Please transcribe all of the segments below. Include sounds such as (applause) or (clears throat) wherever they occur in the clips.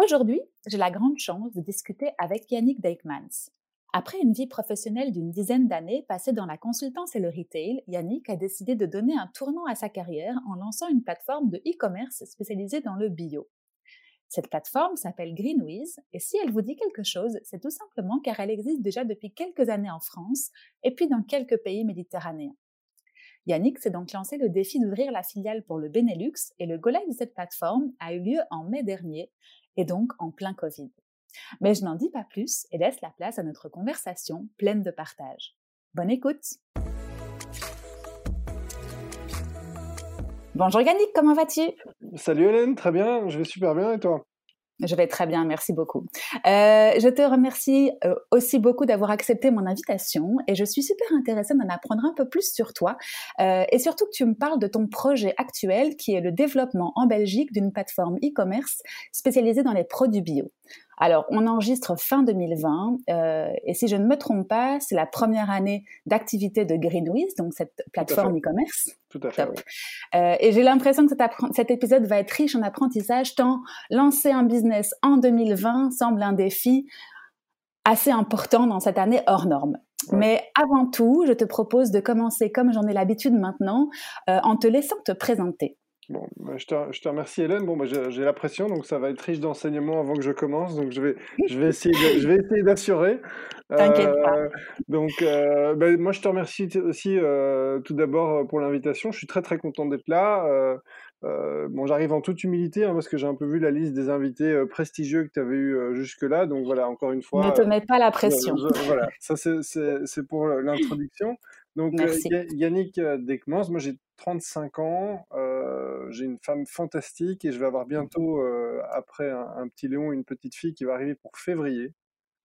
Aujourd'hui, j'ai la grande chance de discuter avec Yannick Dijkmans. Après une vie professionnelle d'une dizaine d'années passée dans la consultance et le retail, Yannick a décidé de donner un tournant à sa carrière en lançant une plateforme de e-commerce spécialisée dans le bio. Cette plateforme s'appelle Greenwiz et si elle vous dit quelque chose, c'est tout simplement car elle existe déjà depuis quelques années en France et puis dans quelques pays méditerranéens. Yannick s'est donc lancé le défi d'ouvrir la filiale pour le Benelux et le go de cette plateforme a eu lieu en mai dernier et donc en plein Covid. Mais je n'en dis pas plus et laisse la place à notre conversation pleine de partage. Bonne écoute Bonjour Yannick, comment vas-tu? Salut Hélène, très bien, je vais super bien et toi? Je vais très bien, merci beaucoup. Euh, je te remercie euh, aussi beaucoup d'avoir accepté mon invitation et je suis super intéressée d'en apprendre un peu plus sur toi euh, et surtout que tu me parles de ton projet actuel qui est le développement en Belgique d'une plateforme e-commerce spécialisée dans les produits bio. Alors, on enregistre fin 2020 euh, et si je ne me trompe pas, c'est la première année d'activité de Greenwiz, donc cette plateforme e-commerce. Tout à fait. Euh, et j'ai l'impression que cet, cet, épisode va être riche en apprentissage, tant lancer un business en 2020 semble un défi assez important dans cette année hors norme. Mais avant tout, je te propose de commencer comme j'en ai l'habitude maintenant, euh, en te laissant te présenter. Bon, bah, je, te, je, te, remercie Hélène. Bon, bah, j'ai la pression, donc ça va être riche d'enseignements avant que je commence. Donc je vais, je vais essayer, d'assurer. T'inquiète pas. Euh, donc euh, bah, moi je te remercie aussi euh, tout d'abord pour l'invitation. Je suis très très content d'être là. Euh, bon, j'arrive en toute humilité hein, parce que j'ai un peu vu la liste des invités prestigieux que tu avais eu jusque-là. Donc voilà, encore une fois. Ne te mets pas la pression. voilà, ça c'est pour l'introduction. Donc Yannick Dekmans, moi j'ai 35 ans, euh, j'ai une femme fantastique et je vais avoir bientôt, euh, après un, petit Léon, une petite fille qui va arriver pour février.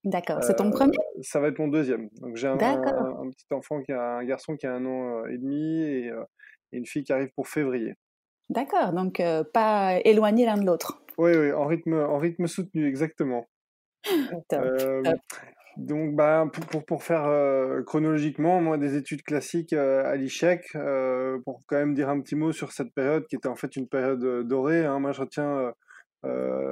D'accord, c'est ton premier? Ça va être mon deuxième. Donc j'ai un, petit enfant qui a un garçon qui a un an et demi et, une fille qui arrive pour février. D'accord, donc pas éloigné l'un de l'autre. Oui, oui, en rythme, en rythme soutenu, exactement. (laughs) top, donc, bah, pour, pour, faire euh, chronologiquement, moi, des études classiques euh, à l'ICHEC, euh, pour quand même dire un petit mot sur cette période qui était en fait une période dorée. Hein. Moi, je retiens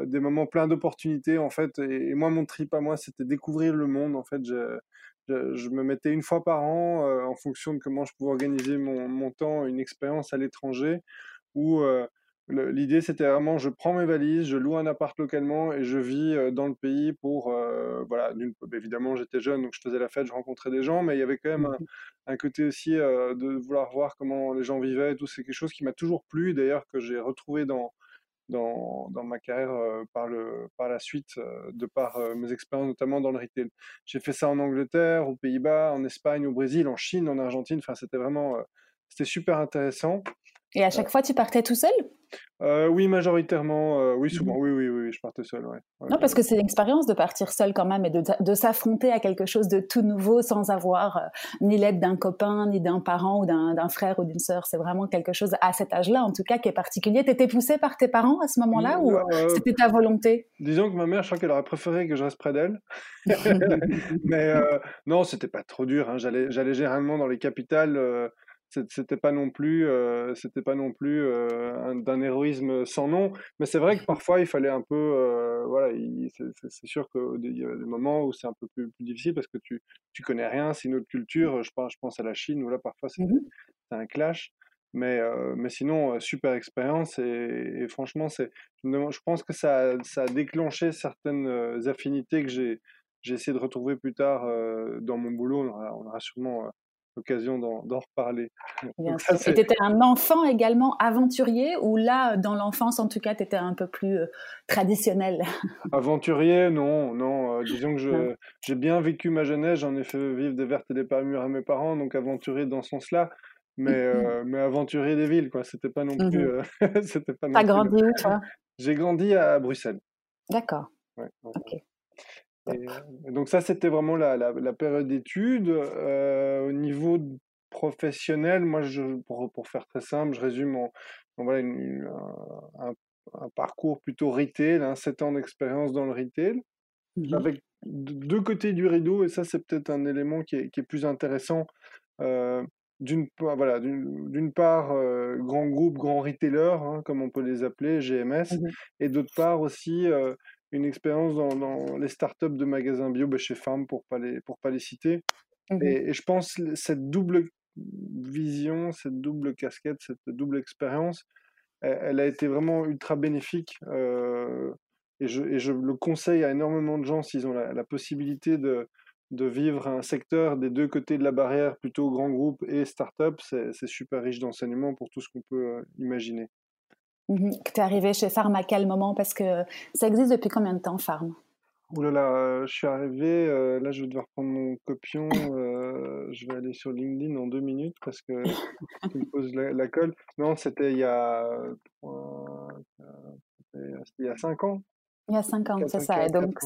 des moments pleins d'opportunités, en fait. Et, moi, mon trip à moi, c'était découvrir le monde. En fait, je, je, je, me mettais une fois par an, en fonction de comment je pouvais organiser mon, mon temps, une expérience à l'étranger, où L'idée, c'était vraiment, je prends mes valises, je loue un appart localement et je vis euh, dans le pays pour, euh, voilà, évidemment, j'étais jeune, donc je faisais la fête, je rencontrais des gens, mais il y avait quand même un, côté aussi euh, de vouloir voir comment les gens vivaient et tout. C'est quelque chose qui m'a toujours plu, d'ailleurs, que j'ai retrouvé dans, dans, dans, ma carrière par, le, par la suite, de par mes expériences, notamment dans le retail. J'ai fait ça en Angleterre, aux Pays-Bas, en Espagne, au Brésil, en Chine, en Argentine. Enfin, c'était vraiment, c'était super intéressant. Et à chaque fois, tu partais tout seul? Euh, oui, majoritairement, euh, oui, souvent, mmh oui, oui, oui, je partais seul, ouais. non, parce que c'est une expérience de partir seul quand même et de, de s'affronter à quelque chose de tout nouveau sans avoir euh, ni l'aide d'un copain, ni d'un parent ou d'un frère ou d'une sœur. C'est vraiment quelque chose à cet âge-là, en tout cas, qui est particulier. T'étais poussé par tes parents à ce moment-là ou c'était ta volonté? Disons que ma mère, je crois qu'elle aurait préféré que je reste près d'elle. (laughs) (laughs) Mais non, c'était pas trop dur. Hein. J'allais généralement dans les capitales c'était pas non plus euh, c'était pas non plus euh, d'un héroïsme sans nom. Mais c'est vrai que (laughs) parfois il fallait un peu euh, voilà c'est sûr qu'il y a des moments où c'est un peu plus, plus, difficile parce que tu tu connais rien c'est une autre culture. Je pense je pense à la Chine où là parfois c'est mmh un clash. Mais mais sinon super expérience et, franchement c'est je pense que ça ça a déclenché certaines affinités que j'ai j'ai essayé de retrouver plus tard dans mon boulot. On aura sûrement l'occasion d'en reparler. (laughs) Et tu étais un enfant également aventurier ou là, dans l'enfance, en tout cas, tu étais un peu plus euh, traditionnel? (laughs) Aventurier, non, non. Euh, disons que j'ai bien vécu ma jeunesse, j'en ai fait vivre des vertes et des pas mûres à mes parents, donc aventurier dans ce sens-là. Mais, euh, mais aventurier des villes, quoi. C'était pas non mmh plus. (laughs) T'as grandi où, toi? J'ai grandi à Bruxelles. D'accord. Ouais, ok. Donc ça, c'était vraiment la, la, période d'études. au niveau professionnel, moi, je, pour, pour, faire très simple, je résume en, voilà, un, un, parcours plutôt retail, hein, 7 ans d'expérience dans le retail, mmh avec deux côtés du rideau, et ça, c'est peut-être un élément qui est, qui est plus intéressant. Euh, d'une voilà, d'une part, euh, grand groupe, grand retailer, hein, comme on peut les appeler, GMS, mmh et d'autre part aussi euh, une expérience dans, dans, les startups de magasins bio bah, chez Farm, pour pas les, pour pas les citer. Mmh et, et, je pense cette double vision, cette double casquette, cette double expérience, elle, a été vraiment ultra bénéfique. Euh, et, je, et, je, le conseille à énormément de gens s'ils ont la, possibilité de, de, vivre un secteur des deux côtés de la barrière, plutôt grand groupe et start-up. C'est super riche d'enseignements pour tout ce qu'on peut euh, imaginer. Mmh tu es arrivé chez Farm à quel moment? Parce que ça existe depuis combien de temps, Farm? Ouh là là, euh, je suis arrivé, euh, là je vais devoir prendre mon copion, euh, je vais aller sur LinkedIn en deux minutes parce que (laughs) tu me poses la, colle. Non, c'était il y a, il y a cinq ans. Il y a cinq ans, c'est ça. Et donc,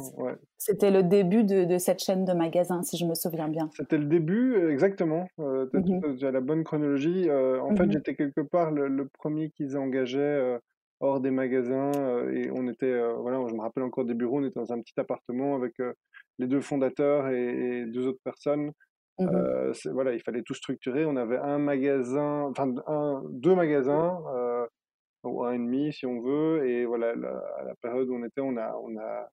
c'était le début de, de, cette chaîne de magasins, si je me souviens bien. C'était le début, exactement. tu as, mmh la bonne chronologie. en mmh fait, j'étais quelque part le, le premier qu'ils engageaient hors des magasins. Euh, et on était, euh, voilà, je me rappelle encore des bureaux, on était dans un petit appartement avec euh, les deux fondateurs et, deux autres personnes. Mmh voilà, il fallait tout structurer. On avait un magasin, enfin un, deux magasins, ou un et demi si on veut. Et voilà, à la période où on était, on a, on a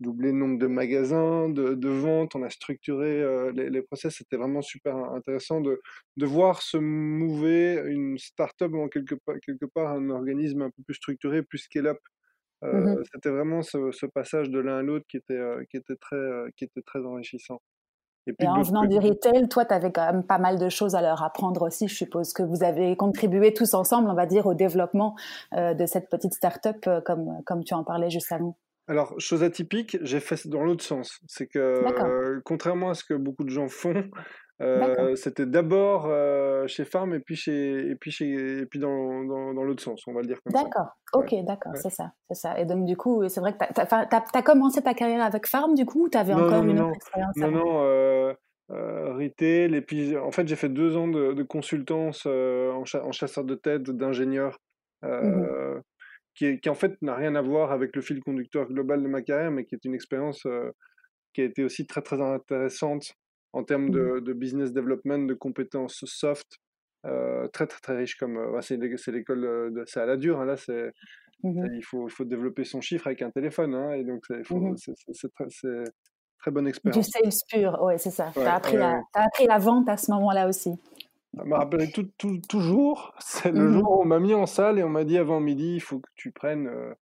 doubler le nombre de magasins, de, de ventes, on a structuré euh, les, les, process. C'était vraiment super intéressant de, de voir se mouver une start-up en quelque, quelque part un organisme un peu plus structuré, plus scale-up. Euh, mmh c'était vraiment ce, ce, passage de l'un à l'autre qui était, euh, qui, était très, qui était très enrichissant. Et, puis, en venant du retail, toi, tu avais quand même pas mal de choses à leur apprendre aussi. Je suppose que vous avez contribué tous ensemble, on va dire, au développement de cette petite start-up, comme, comme tu en parlais juste avant. Alors, chose atypique, j'ai fait dans l'autre sens. C'est que, euh, contrairement à ce que beaucoup de gens font, euh, c'était d'abord euh, chez Farm et puis, chez, et puis, chez, et puis dans, dans, dans l'autre sens, on va le dire comme ça. D'accord, ok, d'accord, c'est ça, c'est ça. Et donc, du coup, c'est vrai que tu as, commencé ta carrière avec Farm, du coup, ou tu avais encore une autre expérience Non, non, retail. Et puis, en fait, j'ai fait deux ans de, de consultance en, en, chasseur de tête, d'ingénieur. Mmh qui, en fait n'a rien à voir avec le fil conducteur global de ma carrière, mais qui est une expérience euh, qui a été aussi très très intéressante en termes de, mmh. business development, de compétences soft, euh, très très très riche comme euh, c'est l'école de c'est à la dure hein, là c'est mmh il faut développer son chiffre avec un téléphone hein, et donc mmh c'est très, très bonne expérience. Du sales pur, ouais c'est ça. tu as, appris la vente à ce moment-là aussi. Je me rappelle tout, toujours, (laughs) c'est le mmh jour où on m'a mis en salle et on m'a dit avant midi, il faut que tu prennes euh,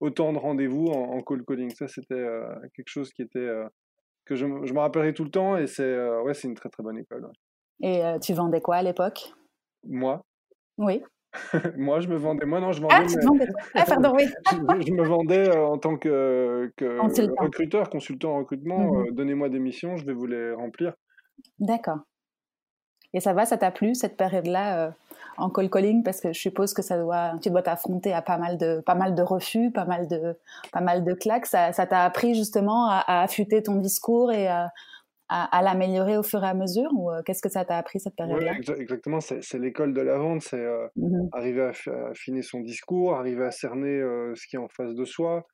autant de rendez-vous en, call calling. Ça, c'était euh, quelque chose qui était euh, que je, je, me rappellerai tout le temps et c'est ouais, c'est une très très bonne école. Et tu vendais quoi à l'époque? Moi? Oui. (laughs) moi, je me vendais. Moi, non, je vendais. Ah, tu vendais. Ah, pardon, oui. (laughs) je, me vendais en tant que, que recruteur, consultant en recrutement. Mmh donnez-moi des missions, je vais vous les remplir. D'accord. Et ça va, ça t'a plu cette période-là euh, en call calling parce que je suppose que ça doit, tu dois t'affronter à pas mal de, pas mal de refus, pas mal de, pas mal de claques. Ça, t'a appris justement à, affûter ton discours et à, l'améliorer au fur et à mesure ou euh, qu'est-ce que ça t'a appris cette période-là Exactement, c'est l'école de la vente, c'est euh, mmh arriver à, affiner son discours, arriver à cerner ce qui est en face de soi,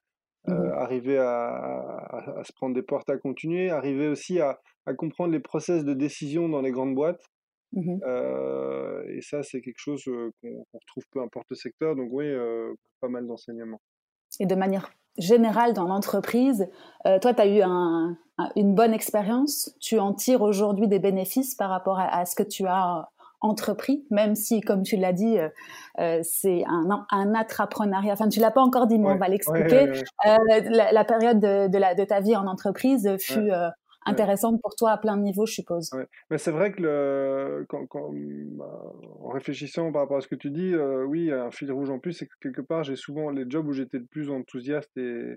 mmh arriver à, se prendre des portes à continuer, arriver aussi à, comprendre les process de décision dans les grandes boîtes. Mmh et ça, c'est quelque chose qu'on retrouve peu importe le secteur. Donc oui, pas mal d'enseignements. Et de manière générale dans l'entreprise, toi, tu as eu une bonne expérience? Tu en tires aujourd'hui des bénéfices par rapport à, ce que tu as entrepris, même si, comme tu l'as dit, c'est un, un intrapreneuriat. Enfin, tu l'as pas encore dit, mais on va l'expliquer. la, période de, de, la, de, ta vie en entreprise fut intéressante pour toi à plein de niveaux, je suppose. Mais c'est vrai que le, quand, bah, en réfléchissant par rapport à ce que tu dis, euh, oui, un fil rouge en plus, c'est que quelque part, j'ai souvent les jobs où j'étais le plus enthousiaste et,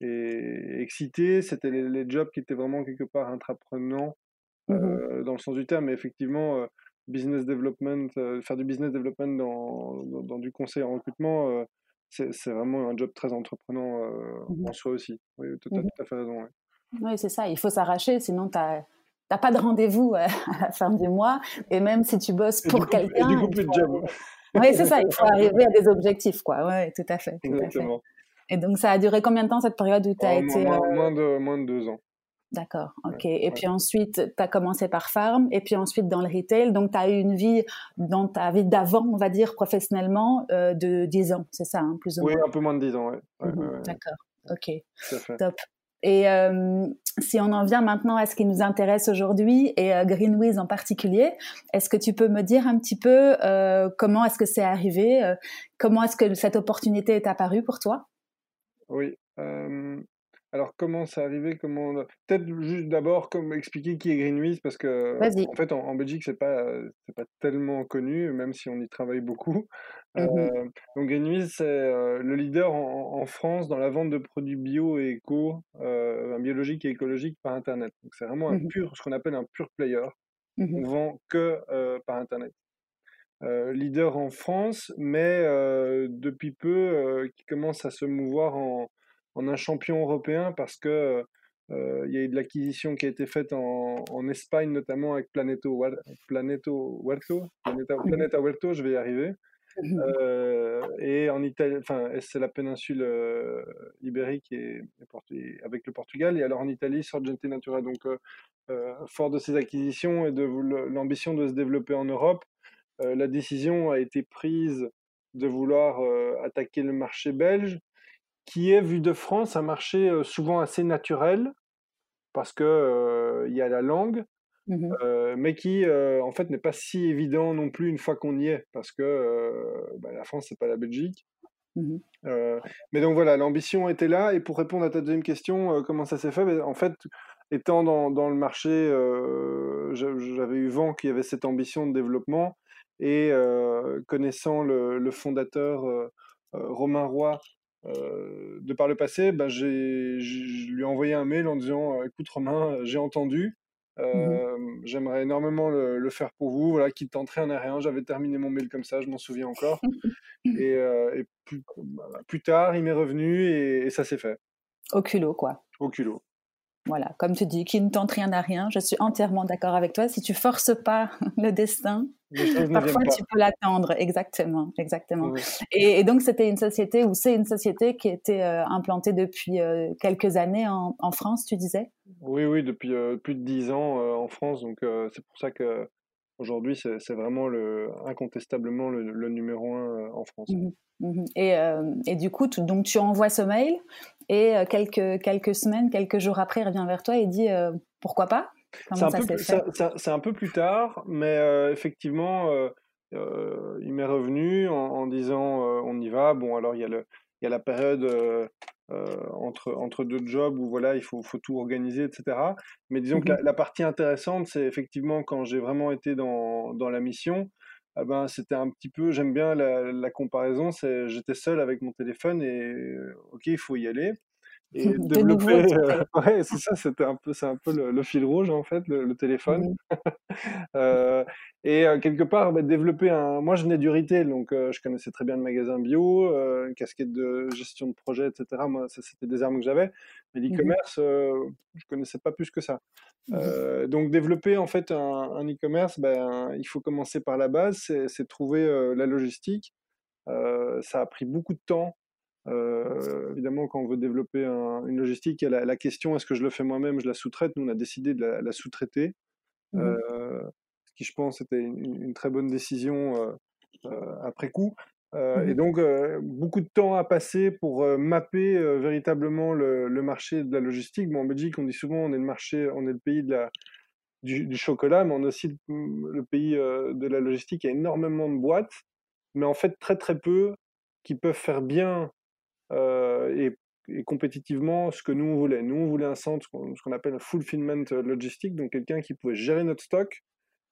et excité, c'était les, jobs qui étaient vraiment quelque part intraprenants mmh euh, dans le sens du terme. Mais effectivement, euh, business development, faire du business development dans, dans, du conseil en recrutement, c'est vraiment un job très entreprenant mmh en soi aussi. Oui, tu as, mmh tout à fait raison. Oui, c'est ça. Il faut s'arracher, sinon tu n'as pas de rendez-vous (laughs) à la fin du mois. Et même si tu bosses pour quelqu'un. Du coup, plus de job. Oui, c'est ça. Il faut (laughs) arriver à des objectifs, quoi. Oui, tout à fait. Exactement. Et donc, ça a duré combien de temps cette période où tu as oh, été. Moins, de, moins de deux ans. D'accord, ok. et puis ensuite, tu as commencé par Farm, et puis ensuite dans le retail. Donc, tu as eu une vie dans ta vie d'avant, on va dire, professionnellement, euh, de 10 ans, c'est ça, hein, plus ou moins Oui, un peu moins de 10 ans, oui. Mhm, d'accord, ok. Top. Et euh, si on en vient maintenant à ce qui nous intéresse aujourd'hui, et euh, Greenwiz en particulier, est-ce que tu peux me dire un petit peu comment est-ce que c'est arrivé Comment est-ce que cette opportunité est apparue pour toi? Oui. Alors, comment ça arrivé comment Peut-être juste d'abord comme expliquer qui est Greenwiz parce que en fait en, Belgique c'est pas c'est pas tellement connu même si on y travaille beaucoup. Mmh euh, donc Greenwiz c'est euh, le leader en, France dans la vente de produits bio et éco, euh, biologiques et écologiques par internet. Donc c'est vraiment un mmh pur ce qu'on appelle un pur player. Mmh on vend que par internet. leader en France, mais depuis peu qui commence à se mouvoir en en un champion européen parce que euh, il y a eu de l'acquisition qui a été faite en, en Espagne, notamment avec Planeto, Planeto Huerto, Planeta, mmh Planeta Huerto, je vais y arriver. Mmh euh, et en Italie, enfin, c'est la péninsule euh, ibérique et, avec le Portugal. Et alors en Italie, Sorgente Natura. Donc, fort de ces acquisitions et de l'ambition de se développer en Europe, la décision a été prise de vouloir attaquer le marché belge qui est, vu de France, un marché souvent assez naturel, parce qu'il il y a la langue, mmh mais qui, en fait, n'est pas si évident non plus une fois qu'on y est, parce que bah, la France, c'est pas la Belgique. Mmh mais donc voilà, l'ambition était là. Et pour répondre à ta deuxième question, comment ça s'est fait? Ben, En fait, étant dans, dans le marché, j'avais eu vent qu'il y avait cette ambition de développement. Et connaissant le, le fondateur Romain Roy, euh, de par le passé, bah, je lui ai envoyé un mail en disant euh, Écoute, Romain, euh, j'ai entendu, mmh j'aimerais énormément le, faire pour vous. Voilà, qui tenterait un rien. J'avais terminé mon mail comme ça, je m'en souviens encore. (laughs) et, bah, plus, tard, il m'est revenu et, et ça s'est fait. Au culot, quoi. Au culot. Voilà, comme tu dis, qui ne tente rien à rien. Je suis entièrement d'accord avec toi. Si tu forces pas (laughs) le destin, parfois tu peux l'attendre. Exactement, exactement. Et, donc c'était une société ou c'est une société qui était euh, implantée depuis euh, quelques années en, France, tu disais? Oui, oui, depuis euh, plus de dix ans en France. Donc c'est pour ça que aujourd'hui c'est vraiment le, incontestablement le, numéro un en France. Mmh mmh et, et, du coup, donc tu envoies ce mail et euh, quelques, quelques semaines, quelques jours après, il revient vers toi et dit euh, pourquoi pas? C'est un, peu plus tard, mais euh, effectivement, il m'est revenu en, disant on y va. Bon, alors il y a, le, il y a la période entre, entre deux jobs où voilà, il faut, faut tout organiser, etc. Mais disons que la, mmh la, partie intéressante, c'est effectivement quand j'ai vraiment été dans, dans la mission. Ah ben, c'était un petit peu, j'aime bien la, la comparaison, c'est j'étais seul avec mon téléphone et ok, il faut y aller. Et (laughs) développer, euh, ouais, c'est ça, c'était un peu, c'est un peu le, fil rouge en fait, le, téléphone. Mmh (laughs) euh, et euh, quelque part, bah, développer un. Moi, je venais du retail, donc je connaissais très bien le magasin bio, une casquette de gestion de projet, etc. Moi, ça, c'était des armes que j'avais. Mais mmh l'e-commerce, je connaissais pas plus que ça. Mmh donc, développer en fait un, e-commerce, ben, il faut commencer par la base, c'est trouver la logistique. ça a pris beaucoup de temps. Euh, évidemment, quand on veut développer une logistique, il y a la, question est-ce que je le fais moi-même, je la sous-traite? Nous, on a décidé de la, sous-traiter, mmh euh, ce qui, je pense, était une, très bonne décision euh, après coup. Mmh et donc, beaucoup de temps à passer pour mapper véritablement le, marché de la logistique. Bon, en Belgique, on dit souvent on est le marché, on est le pays de la, du, chocolat, mais on est aussi le, pays de la logistique. Il y a énormément de boîtes, mais en fait très très peu qui peuvent faire bien euh, et, compétitivement ce que nous on voulait. Nous on voulait un centre, ce qu'on appelle un fulfillment logistique, donc quelqu'un qui pouvait gérer notre stock,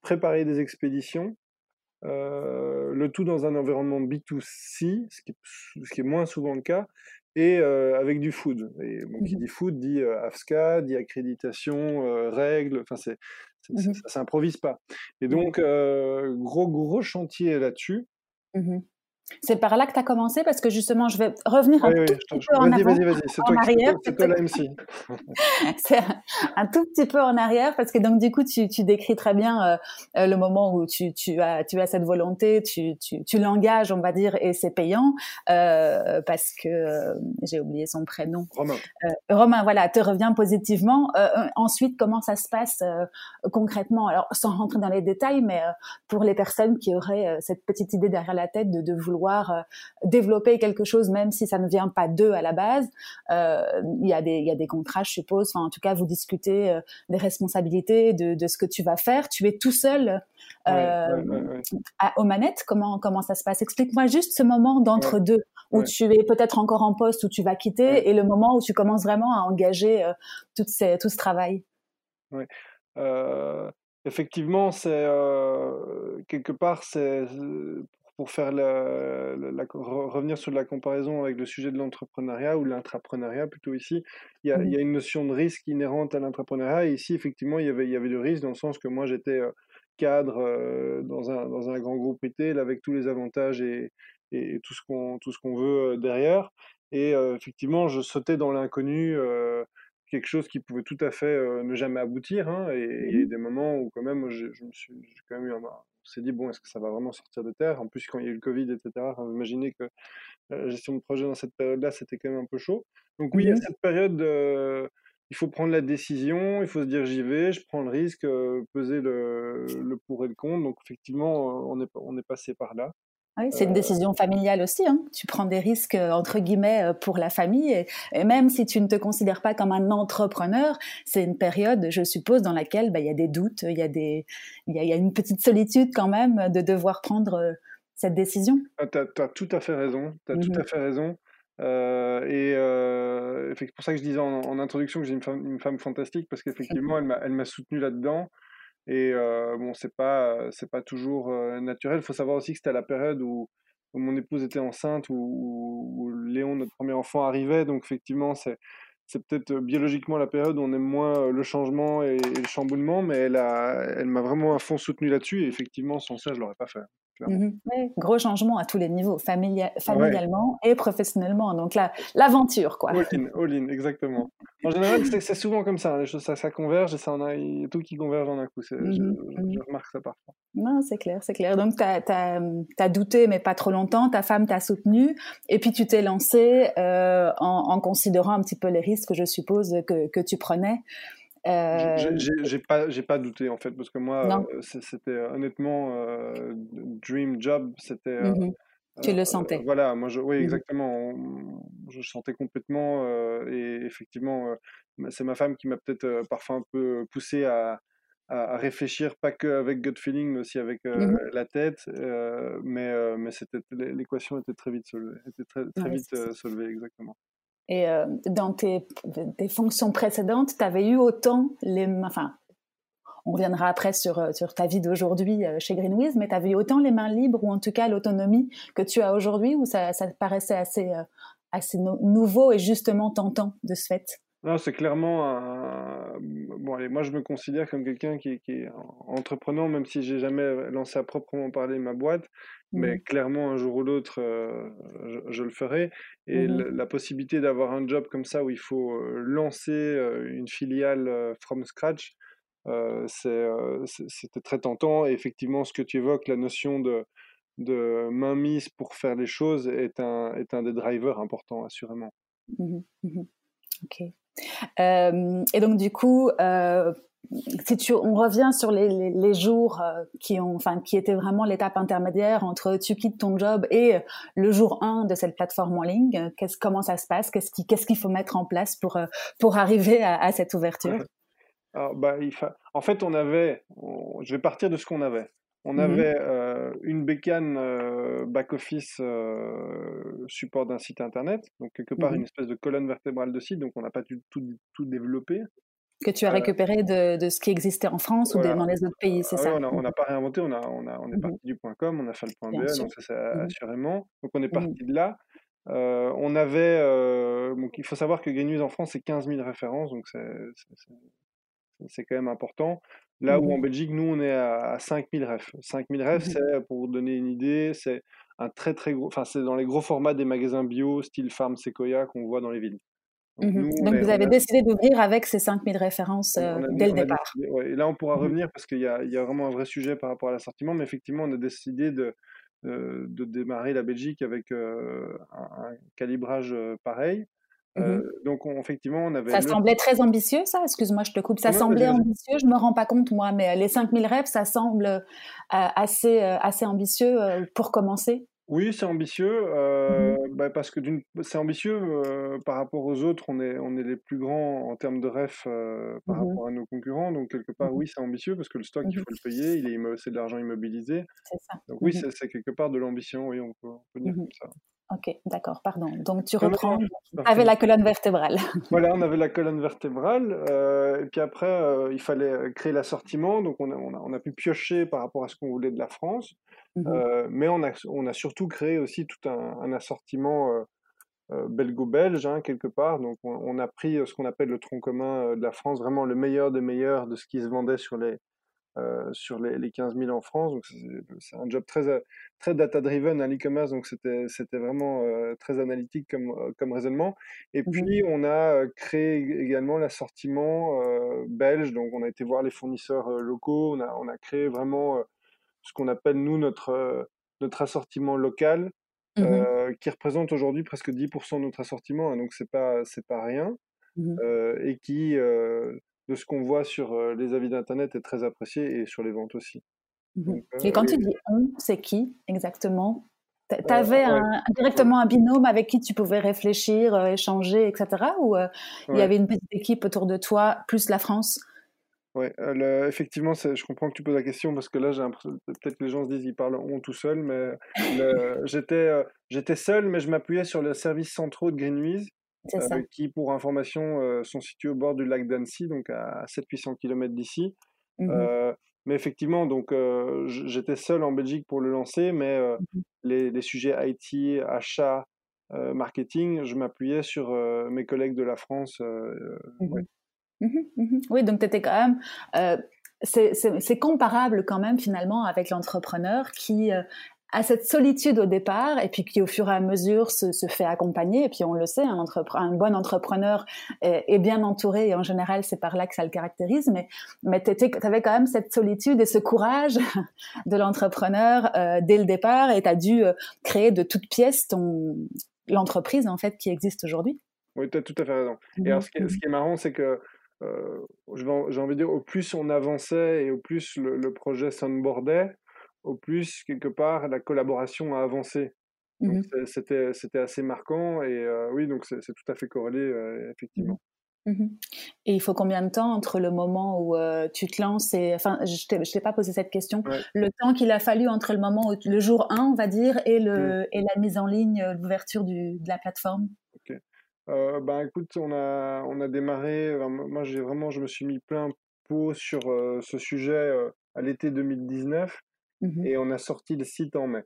préparer des expéditions, euh, le tout dans un environnement B2C, ce qui, est, ce qui est moins souvent le cas, et euh, avec du food. Et qui mmh dit food dit AFSCA, dit accréditation, règles, enfin c'est, mmh ça s'improvise pas. Et mmh donc gros gros chantier là-dessus. C'est par là que tu as commencé parce que justement, je vais revenir un tout petit peu en arrière. Vas-y, vas-y, c'est toi, arrière, c'est toi la MC. (laughs) c'est un, tout petit peu en arrière parce que donc du coup, tu, tu décris très bien euh, euh, le moment où tu, tu, as, tu as cette volonté, tu, tu, tu l'engages, on va dire, et c'est payant euh, parce que euh, j'ai oublié son prénom. Romain. Romain, voilà, te revient positivement. ensuite, comment ça se passe concrètement? Alors, sans rentrer dans les détails, mais pour les personnes qui auraient cette petite idée derrière la tête de, de vouloir euh, développer quelque chose, même si ça ne vient pas d'eux à la base. Euh, il y a des il y a des contrats, je suppose. Enfin, en tout cas, vous discutez euh, des responsabilités, de, de ce que tu vas faire. Tu es tout seul à, aux manettes. Comment comment ça se passe? Explique-moi juste ce moment d'entre deux où tu es peut-être encore en poste, où tu vas quitter, et le moment où tu commences vraiment à engager tout, ces, tout ce travail. Oui. effectivement, c'est quelque part, c'est pour faire la, revenir sur la comparaison avec le sujet de l'entrepreneuriat ou l'intrapreneuriat plutôt ici, il y, a, il y, a, mmh une notion de risque inhérente à l'entrepreneuriat. Et ici, effectivement, il y avait, il y avait du risque dans le sens que moi, j'étais euh, cadre euh, dans, un, dans un grand groupe retail avec tous les avantages et, et tout ce qu'on qu'on veut euh, derrière. Et effectivement, je sautais dans l'inconnu quelque chose qui pouvait tout à fait ne jamais aboutir. Hein, et il y a eu mmh des moments où quand même, je, je me suis quand même eu un, on s'est dit, bon, est-ce que ça va vraiment sortir de terre? En plus, quand il y a eu le Covid, etc., imaginez que la gestion de projet dans cette période-là, c'était quand même un peu chaud. Donc oui, il y a mmh cette période, il faut prendre la décision, il faut se dire, j'y vais, je prends le risque, peser le, le, pour et le contre. Donc effectivement, on est, on est passé par là. Oui, c'est une décision familiale aussi. Hein. Tu prends des risques euh, entre guillemets euh, pour la famille et, même si tu ne te considères pas comme un entrepreneur, c'est une période, je suppose, dans laquelle bah, il y a des doutes, il y a des, il y a, une petite solitude quand même de devoir prendre euh, cette décision. Ah, tu as, tout à fait raison. Tout mmh à fait raison. Euh, et euh, c'est pour ça que je disais en, introduction que j'ai une femme, une femme fantastique parce qu'effectivement, elle m'a soutenu là-dedans. Et bon, c'est pas, c'est pas toujours naturel. Il faut savoir aussi que c'était à la période où, mon épouse était enceinte, où, Léon, notre premier enfant, arrivait. Donc effectivement, c'est, c'est peut-être biologiquement la période où on aime moins le changement et, le chamboulement, mais elle, a, elle m'a vraiment à fond soutenu là-dessus. Et effectivement, sans ça, je l'aurais pas fait. Mmh gros changement à tous les niveaux, familialement et professionnellement. Donc là, l'aventure, quoi. All in, all in, exactement. (laughs) En général, c'est souvent comme ça. Hein, les choses, ça, ça, converge et ça en a, y a tout qui converge en un coup. Je, mmh je, remarque ça parfois. Non, c'est clair, c'est clair. Donc, tu as, as, douté, mais pas trop longtemps. Ta femme t'a soutenu. Et puis, tu t'es lancé euh, en, en, considérant un petit peu les risques, je suppose, que, que tu prenais. Euh... J'ai pas, j'ai pas douté en fait parce que moi, euh, c'était euh, honnêtement euh, dream job, c'était. Mmh tu le sentais. voilà, moi, je, oui, mmh exactement. je sentais complètement et effectivement, c'est ma femme qui m'a peut-être parfois un peu poussé à, à, réfléchir, pas qu'avec gut feeling, mais aussi avec mmh la tête. mais mais c'était l'équation était très vite solvée, était très, très vite solvée, exactement. Et euh, dans tes, fonctions précédentes, tu avais eu autant les enfin, on reviendra après sur, euh, sur ta vie d'aujourd'hui euh, chez Greenwiz, mais tu avais eu autant les mains libres, ou en tout cas l'autonomie que tu as aujourd'hui, ou ça, paraissait assez, assez nouveau et justement tentant de ce fait? Non, c'est clairement un... Bon, allez, moi, je me considère comme quelqu'un qui, qui, est entrepreneur, même si j'ai jamais lancé à proprement parler ma boîte. Mais mmh. clairement, un jour ou l'autre, euh, je, le ferai. Et mmh la possibilité d'avoir un job comme ça où il faut euh, lancer euh, une filiale from scratch, c'était très tentant. Et effectivement, ce que tu évoques, la notion de, de mainmise pour faire les choses est un, est un des drivers importants, assurément. Mmh ok. Et donc, du coup, si tu, on revient sur les, les, jours euh, qui ont, enfin, qui étaient vraiment l'étape intermédiaire entre tu quittes ton job et le jour 1 de cette plateforme en ligne, comment ça se passe, qu'est-ce qui, qu'est-ce qu'il faut mettre en place pour, euh, pour arriver à, cette ouverture? Bah, En fait, on avait, je vais partir de ce qu'on avait. On mmh avait euh, une bécane back-office support d'un site internet, donc quelque part mmh une espèce de colonne vertébrale de site, donc on n'a pas tout, tout, tout développé. Que tu as récupéré de, de, ce qui existait en France ou dans les autres pays, c'est ah ça? On n'a pas réinventé, on, a, on, a, on est mmh parti du point .com, on a fait le point .be, donc ça c'est mmh assurément. Donc on est parti de là. On avait, donc il faut savoir que Green en France c'est 15 000 références, donc c'est quand même important. Là où en Belgique, nous on est à, 5 000 refs. 5 000 refs, c'est pour vous donner une idée, c'est un très très gros, enfin c'est dans les gros formats des magasins bio, style Farm Sequoia qu'on voit dans les villes. Donc, mmh vous avez décidé d'ouvrir avec ces 5000 références dès le départ. et là, on pourra mmh revenir parce qu'il y, y, a vraiment un vrai sujet par rapport à l'assortiment, mais effectivement, on a décidé de, de démarrer la Belgique avec un, calibrage pareil. Mmh donc, effectivement, on avait. Ça semblait très ambitieux, ça? Excuse-moi, je te coupe. Ça semblait ambitieux, je ne me rends pas compte, moi, mais les 5000 rêves, ça semble assez, assez ambitieux pour commencer. Oui, c'est ambitieux, euh, mmh bah, parce que c'est ambitieux euh, par rapport aux autres, on est, on est les plus grands en termes de euh, par mmh rapport à nos concurrents, donc quelque part, oui, c'est ambitieux parce que le stock, il faut le payer, il est, c'est de l'argent immobilisé. C'est ça. Donc oui, c'est quelque part de l'ambition, oui, on peut, on peut dire comme ça. Ok, d'accord, pardon. Donc tu reprends. On avait la colonne vertébrale. (laughs) Voilà, on avait la colonne vertébrale. Euh, et puis après, euh, il fallait créer l'assortiment. Donc on a, on, a, on a, pu piocher par rapport à ce qu'on voulait de la France. Euh, mais on a, on a surtout créé aussi tout un, un assortiment belgo-belge, hein, quelque part. Donc on, a pris ce qu'on appelle le tronc commun de la France, vraiment le meilleur des meilleurs de ce qui se vendait sur les, euh, sur les, les, 15 000 en France. Donc c'est un job très, euh, très data-driven à l'e-commerce, donc c'était vraiment euh, très analytique comme, comme raisonnement. Et mmh puis on a créé également l'assortiment belge, donc on a été voir les fournisseurs locaux, on a, on a créé vraiment ce qu'on appelle nous notre, notre assortiment local. Mmh qui représente aujourd'hui presque 10% de notre assortiment, hein, donc c'est pas c'est pas rien, mmh et qui de ce qu'on voit sur les avis d'Internet est très apprécié et sur les ventes aussi. Mmh et quand tu dis on, c'est qui exactement Tu avais directement un binôme avec qui tu pouvais réfléchir, échanger, etc. Ou il y avait une petite équipe autour de toi, plus la France? Oui, effectivement, je comprends que tu poses la question parce que là, j'ai peut-être que les gens se disent ils parlent on tout seul, mais j'étais seul, mais je m'appuyais sur le service centraux de Greenwiz euh, qui, pour information, euh, sont situés au bord du lac d'Annecy, donc à 700-800 km d'ici. Mmh euh, mais effectivement, donc j'étais seul en Belgique pour le lancer, mais mmh les, les, sujets IT, achat, marketing, je m'appuyais sur mes collègues de la France. Mmh oui, donc tu étais quand même c'est comparable quand même finalement avec l'entrepreneur qui à cette solitude au départ et puis qui au fur et à mesure se, se fait accompagner et puis on le sait un, un bon entrepreneur est, bien entouré et en général c'est par là que ça le caractérise mais mais tu avais quand même cette solitude et ce courage (laughs) de l'entrepreneur euh, dès le départ et tu as dû euh, créer de toutes pièces ton l'entreprise en fait qui existe aujourd'hui. Oui, tu as tout à fait raison. Et alors, ce qui est, ce qui est marrant, c'est que euh, j'ai envie de dire, au plus on avançait et au plus le, le projet s'onboardait, au plus, quelque part, la collaboration a avancé. Mmh c'était, assez marquant et oui, donc c'est, tout à fait corrélé, mmh effectivement. Mmh et il faut combien de temps entre le moment où tu te lances et, enfin, je t'ai, t'ai pas posé cette question, le temps qu'il a fallu entre le moment où le jour 1, on va dire, et, le, et la mise en ligne, l'ouverture de la plateforme? Ok. Euh, ben écoute, on a, on a démarré, moi j'ai vraiment, je me suis mis plein pot sur ce sujet à l'été 2019. Mmh et on a sorti le site en mai.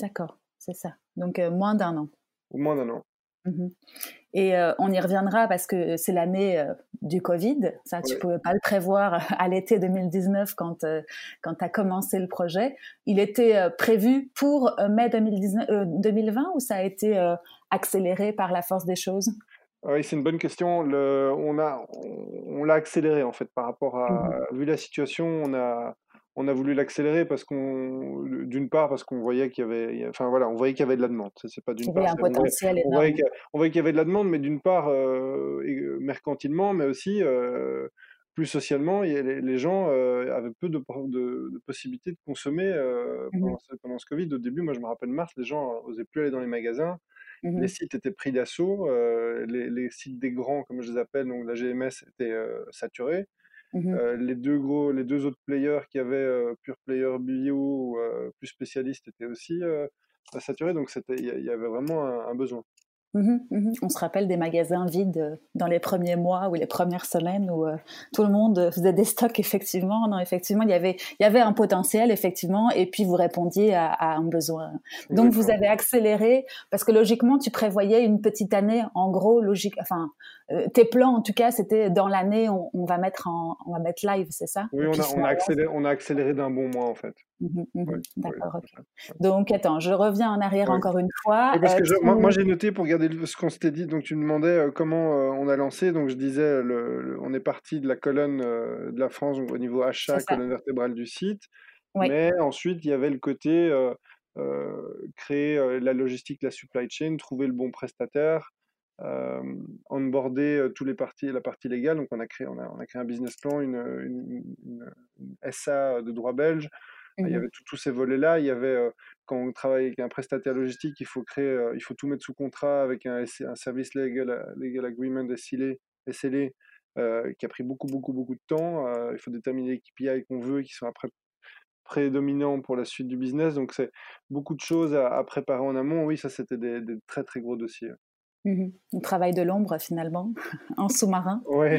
D'accord, c'est ça. Donc euh, moins d'un an. moins d'un an. Mmh et euh, on y reviendra parce que c'est l'année euh, du Covid. Ça, tu ne pouvais pas le prévoir à l'été 2019 quand, quand tu as commencé le projet. Il était prévu pour mai 2020 ou ça a été accéléré par la force des choses? Oui, c'est une bonne question. Le, on a, on, l'a accéléré en fait par rapport à, mmh vu la situation, on a, on a voulu l'accélérer parce qu'on, d'une part, parce qu'on voyait qu'il y avait, enfin voilà, on voyait qu'il y avait de la demande. C'est pas d'une part. Un potentiel on, voyait, on, voyait qu'il y avait de la demande, mais d'une part, euh, euh, mercantilement, mais aussi euh, plus socialement, les, gens avaient peu de, de, possibilités de consommer mmh pendant, ce Covid. Au début, moi, je me rappelle mars, les gens n'osaient plus aller dans les magasins. Mmh les sites étaient pris d'assaut. Les, les, sites des grands, comme je les appelle, donc la GMS, étaient saturés. Mmh euh, les deux gros, les deux autres players qui avaient euh, Pure Player Bio ou euh, plus spécialistes étaient aussi saturés, donc il y, avait vraiment un besoin. Mmh mmh On se rappelle des magasins vides euh, dans les premiers mois ou les premières semaines où euh, tout le monde faisait des stocks (laughs) effectivement. Non, effectivement, il y avait il y avait un potentiel effectivement et puis vous répondiez à, un besoin. Donc vous avez accéléré parce que logiquement tu prévoyais une petite année en gros logique. Enfin euh, tes plans en tout cas c'était dans l'année on, va mettre en on va mettre live c'est ça? Oui on a, on a accéléré on a accéléré d'un bon mois en fait. Mmh mmh D'accord, ok. Donc, attends, je reviens en arrière encore une fois. parce que moi, j'ai noté pour garder ce qu'on s'était dit. Donc, tu me demandais comment on a lancé. Donc, je disais, le, on est parti de la colonne de la France au niveau achat, colonne vertébrale du site. Mais ensuite, il y avait le côté créer la logistique, la supply chain, trouver le bon prestataire, euh, onboarder tous les parties, la partie légale. Donc, on a créé, on a, on a créé un business plan, une, une, SA de droit belge. Il y mmh avait tous ces volets-là. Il y avait, quand on travaille avec un prestataire logistique, il faut créer, il faut tout mettre sous contrat avec un, un service legal, legal agreement SLA, SLA qui a pris beaucoup, beaucoup, beaucoup de temps. il faut déterminer les KPI qu'on veut, qui sont après prédominants pour la suite du business. Donc, c'est beaucoup de choses à, préparer en amont. Oui, ça, c'était des, très, très gros dossiers. Mmh un travail de l'ombre, finalement, (laughs) en sous-marin. Oui,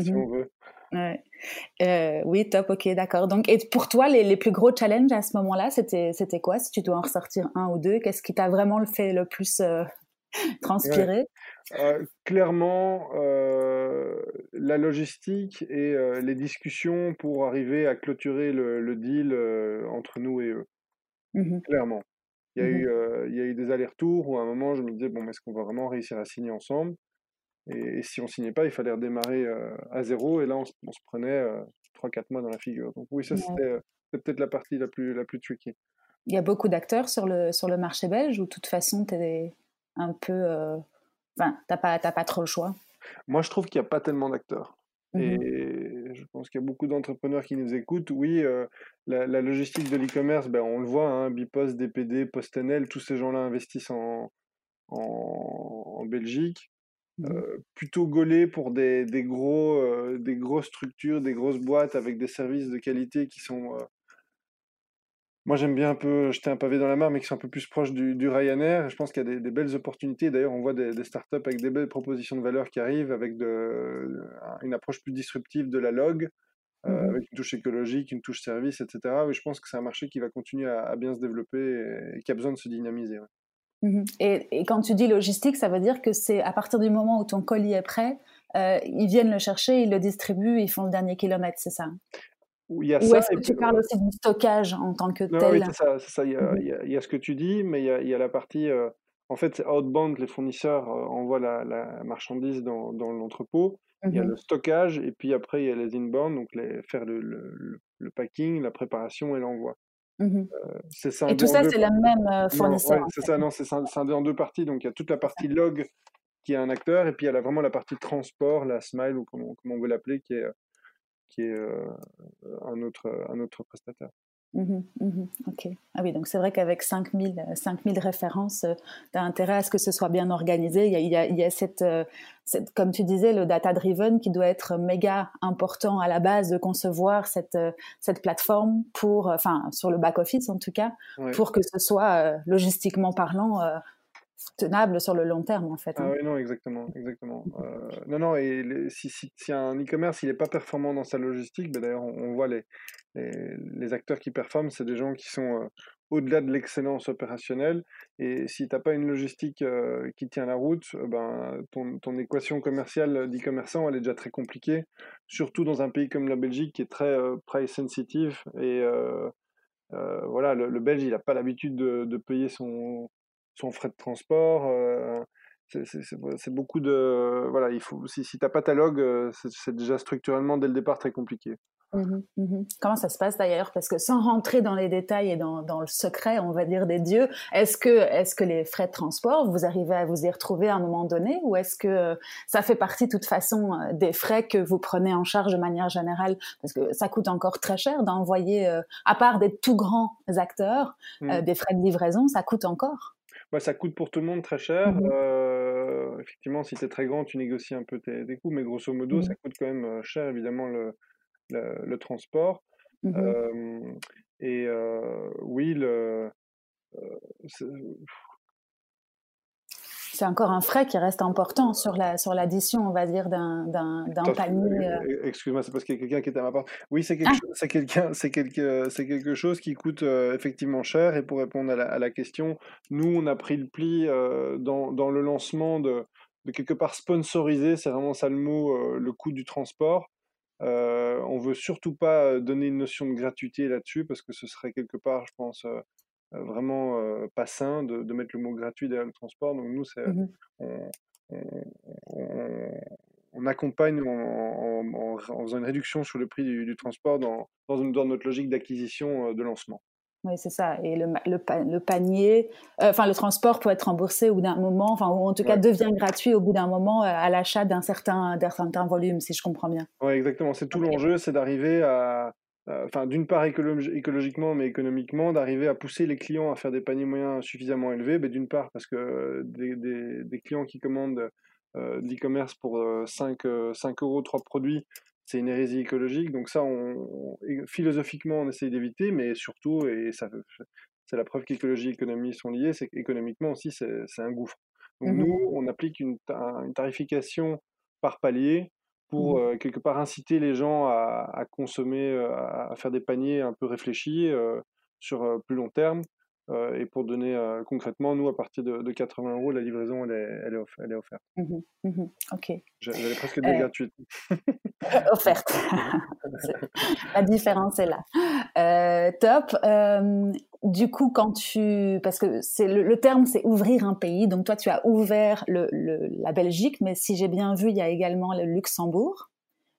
si mmh on veut. Euh, oui, top, ok, d'accord. Donc, et pour toi, les, les, plus gros challenges à ce moment-là, c'était, c'était quoi? Si tu dois en ressortir un ou deux, qu'est-ce qui t'a vraiment fait le plus euh, (laughs) transpirer? Euh, Clairement, la logistique et les discussions pour arriver à clôturer le, deal entre nous et eux. Mmh clairement. Il y, a eu, il y a eu des allers-retours où à un moment, je me disais, bon, est-ce qu'on va vraiment réussir à signer ensemble? Et, si on signait pas, il fallait redémarrer à zéro. Et là, on, se, prenait 3-4 mois dans la figure. Donc oui, ça, c'était peut-être la partie la plus, la plus tricky. Il y a beaucoup d'acteurs sur le, sur le marché belge ou de toute façon, tu es un peu... Enfin, tu n'as pas, pas trop le choix? Moi, je trouve qu'il n'y a pas tellement d'acteurs. Mmh et je pense qu'il y a beaucoup d'entrepreneurs qui nous écoutent. Oui, la, logistique de l'e-commerce, ben, on le voit, hein, Bipost, DPD, PostNL, tous ces gens-là investissent en, en, Belgique. Mmh plutôt gaulé pour des, des gros, des grosses structures, des grosses boîtes avec des services de qualité qui sont. moi, j'aime bien un peu jeter un pavé dans la mare, mais qui sont un peu plus proches du, du Ryanair. je pense qu'il y a des, belles opportunités. D'ailleurs, on voit des, des, startups avec des belles propositions de valeur qui arrivent, avec de, une approche plus disruptive de la log, mmh avec une touche écologique, une touche service, etc. Oui, je pense que c'est un marché qui va continuer à, bien se développer et, qui a besoin de se dynamiser. Mmh et, quand tu dis logistique, ça veut dire que c'est à partir du moment où ton colis est prêt, euh, ils viennent le chercher, ils le distribuent, ils font le dernier kilomètre, c'est ça? Ou est-ce que tu parles aussi du stockage en tant que tel? Oui, c'est ça. ça. Il, y a, mmh il, y a, ce que tu dis, mais il y a, il y a la partie. Euh, en fait, outbound, les fournisseurs euh, envoient la, la, marchandise dans, dans l'entrepôt. Il y a le stockage, et puis après, il y a les inbound, donc les, faire le, le, le packing, la préparation et l'envoi. Mmh euh, et tout ça, c'est la même euh, fournisseur. c'est ça, non, c'est scindé en deux parties. Donc, il y a toute la partie log qui est un acteur, et puis il y a vraiment la partie transport, la smile, ou comment, comment on veut l'appeler, qui est, qui est euh, un, autre, un autre prestataire. Mmh mmh ok. Ah oui, donc c'est vrai qu'avec 5000, 5000 euh, références, euh, tu as intérêt à ce que ce soit bien organisé. Il y a, il y a, cette, euh, cette, comme tu disais, le data-driven qui doit être méga important à la base de concevoir cette, cette plateforme pour, enfin, sur le back-office en tout cas, pour que ce soit logistiquement parlant tenable sur le long terme en fait. Ah hein. oui, non, exactement, exactement. non, non, et si, si, si, un e-commerce il n'est pas performant dans sa logistique, ben d'ailleurs on, voit les, les, acteurs qui performent, c'est des gens qui sont au-delà de l'excellence opérationnelle. Et si tu n'as pas une logistique qui tient la route, ben, ton, équation commerciale d'e-commerçant, elle est déjà très compliquée, surtout dans un pays comme la Belgique qui est très price sensitive. Et voilà, le, Belge, il n'a pas l'habitude de, payer son, son frais de transport. c'est beaucoup de. Voilà, si, si tu n'as pas ta log, c'est déjà structurellement dès le départ très compliqué. Mmh mmh Comment ça se passe d'ailleurs? Parce que sans rentrer dans les détails et dans, dans le secret, on va dire, des dieux, est-ce que, est que les frais de transport, vous arrivez à vous y retrouver à un moment donné ou est-ce que euh, ça fait partie de toute façon euh, des frais que vous prenez en charge de manière générale? Parce que ça coûte encore très cher d'envoyer, euh, à part des tout grands acteurs, mmh. des frais de livraison, ça coûte encore? Bah, ça coûte pour tout le monde très cher. effectivement, si tu es très grand, tu négocies un peu tes, tes coûts, mais grosso modo, ça coûte quand même cher, évidemment, le, le, transport. Mmh et oui, le, c'est encore un frais qui reste important sur la sur l'addition, on va dire, d'un d'un panier. Excuse-moi, c'est parce qu'il y a quelqu'un qui est à ma part. Oui, c'est quelque, ah! quelqu'un, c'est quelque, c'est quelque chose qui coûte effectivement cher. Et pour répondre à la, à la, question, nous, on a pris le pli dans, dans, le lancement de, de quelque part sponsoriser, c'est vraiment ça le mot, le coût du transport. Euh, on veut surtout pas donner une notion de gratuité là-dessus parce que ce serait quelque part, je pense, vraiment pas sain de, mettre le mot gratuit derrière le transport. Donc nous, c'est, mmh on, accompagne en, faisant une réduction sur le prix du, transport dans, dans notre logique d'acquisition de lancement. Oui, c'est ça. Et le, le, panier, euh, enfin le transport peut être remboursé au bout d'un moment, enfin ou en tout cas devient gratuit au bout d'un moment euh, à l'achat d'un certain, certain volume, si je comprends bien. Oui, exactement. C'est tout l'enjeu, c'est d'arriver à, enfin d'une part écologiquement, mais économiquement, d'arriver à pousser les clients à faire des paniers moyens suffisamment élevés. Mais d'une part parce que des, des, clients qui commandent euh, de l'e-commerce pour 5, 5 euros, 3 produits, c'est une hérésie écologique. Donc ça, on, philosophiquement, on essaye d'éviter, mais surtout, et ça, c'est la preuve qu'écologie et économie sont liées, c'est qu'économiquement aussi, c'est un gouffre. Donc mmh nous, on applique une, tarification par palier pour mmh euh, quelque part inciter les gens à, consommer, euh, à, faire des paniers un peu réfléchis euh, sur plus long terme. Euh, et pour donner euh, concrètement, nous, à partir de, 80 euros, la livraison, elle est, elle est, elle est offerte. Mmh mmh ok. J'allais presque dire gratuite. (laughs) offerte. (laughs) la différence est là. Euh, top. du coup, quand tu, parce que c'est le, terme, c'est ouvrir un pays. Donc toi, tu as ouvert le, la Belgique, mais si j'ai bien vu, il y a également le Luxembourg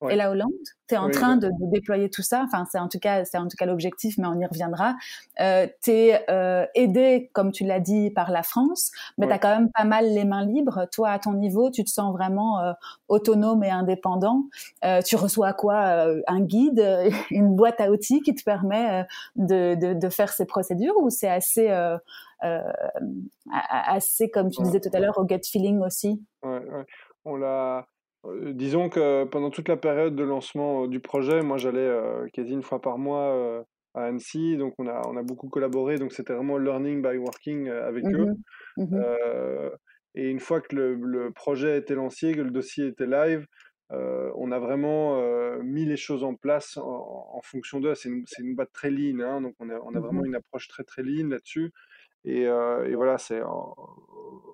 et la Hollande. Tu es en train de, déployer tout ça. Enfin, c'est en tout cas, c'est en tout cas l'objectif, mais on y reviendra. Euh, tu es euh, aidé, comme tu l'as dit, par la France, mais tu as quand même pas mal les mains libres. Toi, à ton niveau, tu te sens vraiment euh, autonome et indépendant. Euh, tu reçois quoi Un guide, (laughs) une boîte à outils qui te permet de, de, de, faire ces procédures ou c'est assez, assez, comme tu disais tout à l'heure, au gut feeling aussi? Ouais, ouais. On l'a disons que pendant toute la période de lancement euh, du projet, moi j'allais euh, quasi une fois par mois à Annecy, donc on a, on a beaucoup collaboré, donc c'était vraiment learning by working avec eux. Mmh mmh et une fois que le, le, projet était lancé, que le dossier était live, on a vraiment mis les choses en place en, fonction d'eux. C'est une, une, boîte très lean, hein, donc on a, on a mmh vraiment une approche très très lean là-dessus. Et, et, voilà, c'est, on,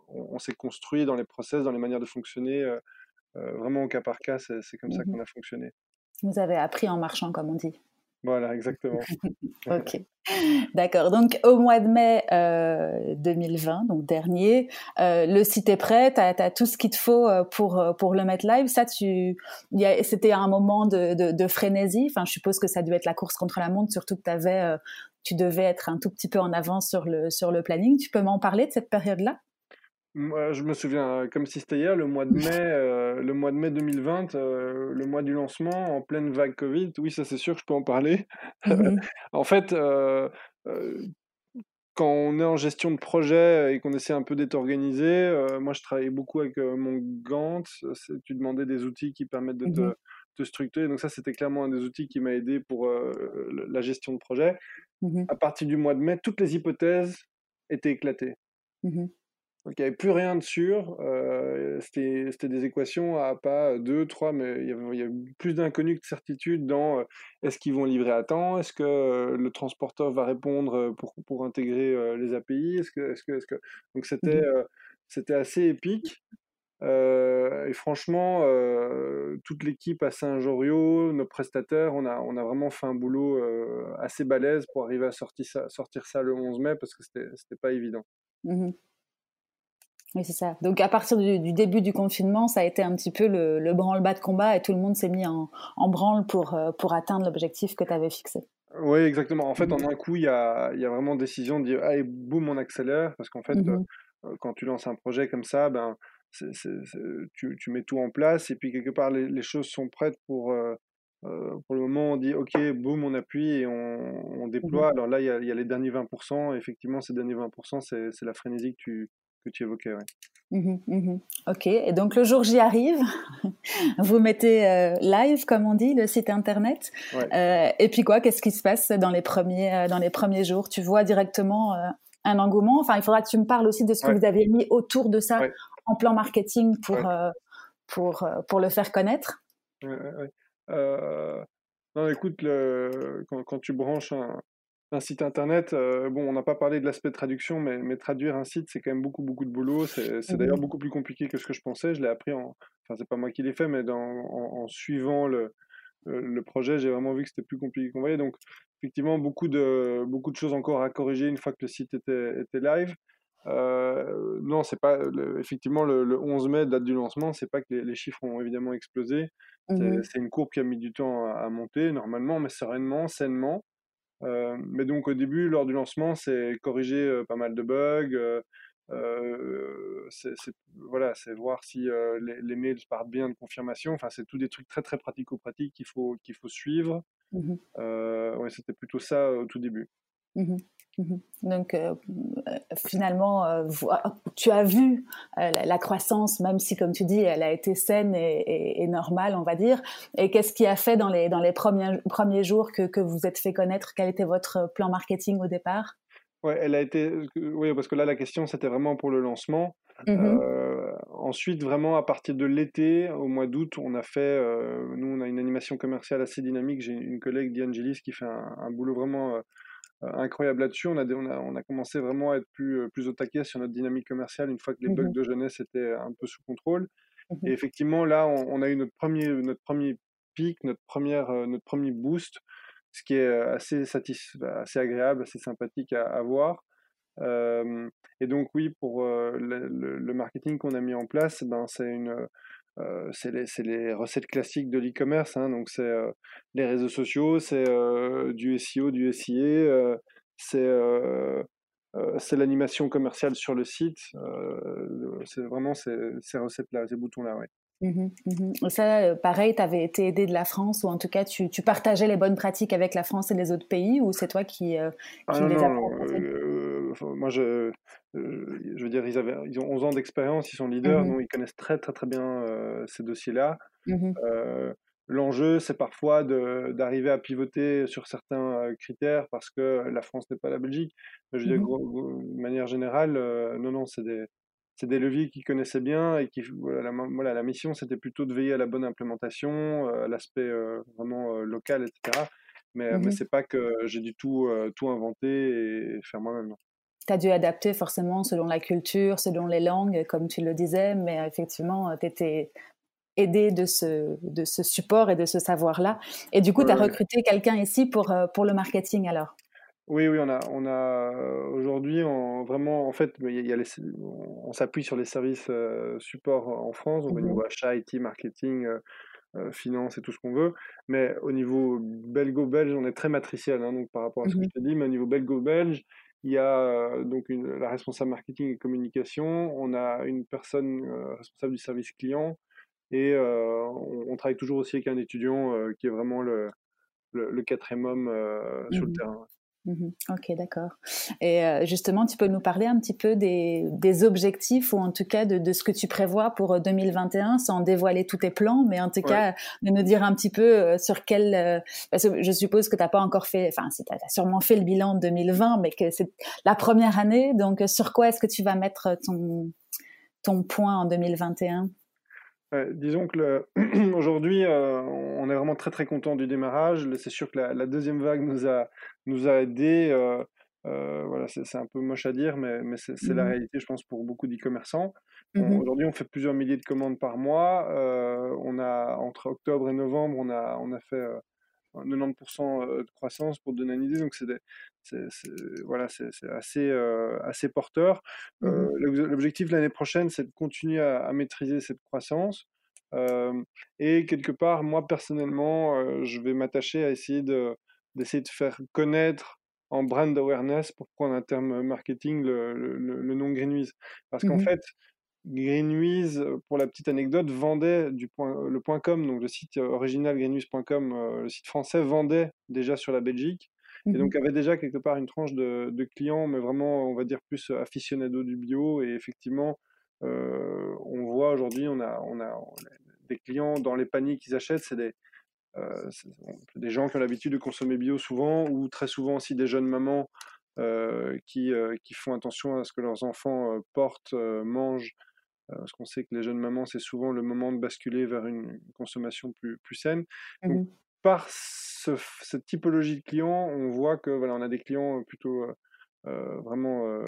on s'est construit dans les process, dans les manières de fonctionner euh, vraiment au cas par cas, c'est comme ça mmh qu'on a fonctionné. Vous avez appris en marchant, comme on dit. Voilà, exactement. (laughs) ok, d'accord. Donc au mois de mai 2020, euh, donc dernier, euh, le site est prêt, tu as, tout ce qu'il te faut pour, pour le mettre live. Ça, tu, c'était un moment de, de, frénésie. Enfin, je suppose que ça devait être la course contre la montre, surtout que tu avais, tu devais être un tout petit peu en avance sur le, sur le planning. Tu peux m'en parler de cette période-là? Moi, je me souviens, euh, comme si c'était hier, le mois de (laughs) mai, euh, le mois de mai 2020, euh, le mois du lancement, en pleine vague Covid. Oui, ça c'est sûr que je peux en parler. Mmh (laughs) en fait, quand on est en gestion de projet et qu'on essaie un peu d'être organisé, moi je travaillais beaucoup avec mon Gantt. Tu demandais des outils qui permettent de mmh te, structurer. Donc ça, c'était clairement un des outils qui m'a aidé pour la gestion de projet. Mmh à partir du mois de mai, toutes les hypothèses étaient éclatées. Donc il n'y avait plus rien de sûr. Euh, c'était des équations à pas 2, 3, mais il y, avait, il plus d'inconnus que de certitudes dans euh, est-ce qu'ils vont livrer à temps? Est-ce que euh, le transporteur va répondre pour, pour intégrer les API est-ce que, est -ce que, est -ce que... Donc c'était mmh c'était assez épique. et franchement, toute l'équipe à Saint-Joriot, nos prestataires, on a, on a vraiment fait un boulot assez balèze pour arriver à sortir ça, sortir ça le 11 mai parce que c'était pas évident. Mmh oui, c'est ça. Donc à partir du, début du confinement, ça a été un petit peu le, branle-bas de combat et tout le monde s'est mis en, branle pour, euh, pour atteindre l'objectif que tu avais fixé. Oui, exactement. En fait, en un coup, il y a, y a, vraiment décision de dire allez, boum, on accélère. Parce qu'en fait, mmh euh, quand tu lances un projet comme ça, ben, tu, tu, mets tout en place et puis quelque part, les, choses sont prêtes pour. Euh, pour le moment, on dit OK, boum, on appuie et on, on mmh déploie. Alors là, il y, y, a, les derniers 20%. effectivement, ces derniers 20%, c'est la frénésie que tu, tu évoquais. Mmh mmh ok, et donc le jour j'y arrive, (laughs) vous mettez euh, live, comme on dit, le site internet. Euh, et puis quoi, qu'est-ce qui se passe dans les premiers, euh, dans les premiers jours? Tu vois directement un engouement? Enfin, il faudra que tu me parles aussi de ce que vous avez mis autour de ça en plan marketing pour, pour, pour le faire connaître? non, écoute, le, quand, quand, tu branches un, un site internet, euh, bon, on n'a pas parlé de l'aspect de traduction, mais, mais, traduire un site, c'est quand même beaucoup, beaucoup de boulot. C'est mmh d'ailleurs beaucoup plus compliqué que ce que je pensais. Je l'ai appris en. Enfin, c'est pas moi qui l'ai fait, mais dans, en, suivant le, le projet, j'ai vraiment vu que c'était plus compliqué qu'on voyait. Donc, effectivement, beaucoup de, beaucoup de choses encore à corriger une fois que le site était, était live. Euh, non, c'est pas effectivement le, 11 mai, date du lancement, c'est pas que les, chiffres ont évidemment explosé. Mmh c'est une courbe qui a mis du temps à, monter normalement, mais sereinement, sainement. Euh, mais donc au début, lors du lancement, c'est corriger euh, pas mal de bugs. c'est voilà, c'est voir si les, mails partent bien de confirmation. Enfin, c'est tout des trucs très très pratico-pratiques qu'il faut qu'il faut suivre. Ouais, c'était plutôt ça au tout début. Mmh Donc euh, finalement, euh, tu as vu euh, la, croissance, même si, comme tu dis, elle a été saine et, normale, on va dire. Et qu'est-ce qui a fait dans les, dans les premiers, premiers jours que, que vous êtes fait connaître? Quel était votre plan marketing au départ? Ouais, elle a été. Oui, parce que là, la question, c'était vraiment pour le lancement. Mmh ensuite, vraiment, à partir de l'été, au mois d'août, on a fait. nous, on a une animation commerciale assez dynamique. J'ai une collègue, Diane Gélis, qui fait un, un boulot vraiment euh, incroyable là-dessus. On a, on, a, on a commencé vraiment à être plus, euh, plus au taquet sur notre dynamique commerciale une fois que les bugs mmh de jeunesse étaient un peu sous contrôle. Mmh et effectivement, là, on, a eu notre premier, notre premier pic, notre, première, euh, notre premier boost, ce qui est assez, assez agréable, assez sympathique à, à voir. et donc oui, pour le, le, marketing qu'on a mis en place, ben, c'est une, euh, c'est les, les, recettes classiques de l'e-commerce. Hein, donc, c'est euh, les réseaux sociaux, c'est euh, du SEO, du SIA, c'est c'est l'animation commerciale sur le site. c'est vraiment ces, ces recettes-là, ces boutons-là. Ouais. Mmh mmh ça, pareil, tu avais été aidé de la France, ou en tout cas, tu, tu, partageais les bonnes pratiques avec la France et les autres pays, ou c'est toi qui, ah les non, Moi, je, je veux dire, ils, avaient, ils ont 11 ans d'expérience, ils sont leaders, mmh donc ils connaissent très, très, très bien ces dossiers-là. L'enjeu, c'est parfois d'arriver à pivoter sur certains critères parce que la France n'est pas la Belgique. Je veux dire, de manière générale, non, non, c'est des c'est des leviers qu'ils connaissaient bien et qui voilà la, voilà, la mission c'était plutôt de veiller à la bonne implémentation, euh, à l'aspect euh, vraiment euh, local, etc. Mais, ce mmh mais c'est pas que j'ai du tout tout inventé et faire moi-même. Tu as dû adapter forcément selon la culture, selon les langues, comme tu le disais, mais effectivement, tu étais aidé de ce, de ce support et de ce savoir-là. Et du coup, tu as recruté quelqu'un ici pour, pour le marketing alors? Oui, oui, on a, on a aujourd'hui vraiment, en fait, il y a on s'appuie sur les services support en France, au niveau mmh achat, IT, marketing, finance et tout ce qu'on veut. Mais au niveau belgo-belge, on est très matriciel, hein, donc par rapport à ce que mmh je t'ai dit. Mais au niveau belgo-belge, il y a donc une, la responsable marketing et communication, on a une personne responsable du service client et on, travaille toujours aussi avec un étudiant qui est vraiment le, le, quatrième homme sur le mmh terrain. Mmh ok, d'accord. Et euh, justement, tu peux nous parler un petit peu des, des objectifs ou en tout cas de, de, ce que tu prévois pour 2021 euh, sans dévoiler tous tes plans, mais en tout cas de nous dire un petit peu euh, sur quel... parce que je suppose que tu n'as pas encore fait, enfin, tu as sûrement fait le bilan de 2020, mais que c'est la première année. Donc, sur quoi est-ce que tu vas mettre ton, ton point en 2021 disons que (clears throat) aujourd'hui, euh, on est vraiment très très content du démarrage. C'est sûr que la, deuxième vague nous a, nous a aidés. Euh, euh, voilà, c'est un peu moche à dire, mais, mais c'est la mmh réalité, je pense, pour beaucoup d'e-commerçants. Mmh aujourd'hui, on fait plusieurs milliers de commandes par mois. on a entre octobre et novembre, on a, on a fait 90% de croissance pour donner une idée. Donc, c'est voilà, c'est assez, assez porteur. Mmh l'objectif de l'année prochaine, c'est de continuer à, maîtriser cette croissance. et quelque part, moi personnellement, je vais m'attacher à essayer d'essayer de, faire connaître en brand awareness, pour prendre un terme marketing, le, le, nom Greenwiz. Parce qu'en mmh fait, Greenwiz, pour la petite anecdote, vendait du point, le point .com, donc le site original greenwiz.com, le site français vendait déjà sur la Belgique. Et donc mmh avait déjà quelque part une tranche de, clients, mais vraiment, on va dire, plus aficionado du bio. Et effectivement, on voit aujourd'hui, on a, on a des clients dans les paniers qu'ils achètent, c'est des, des gens qui ont l'habitude de consommer bio souvent, ou très souvent aussi des jeunes mamans qui, qui font attention à ce que leurs enfants portent, mangent, parce qu'on sait que les jeunes mamans, c'est souvent le moment de basculer vers une consommation plus, plus saine. Donc, mmh par cette typologie de clients, on voit que voilà, on a des clients plutôt vraiment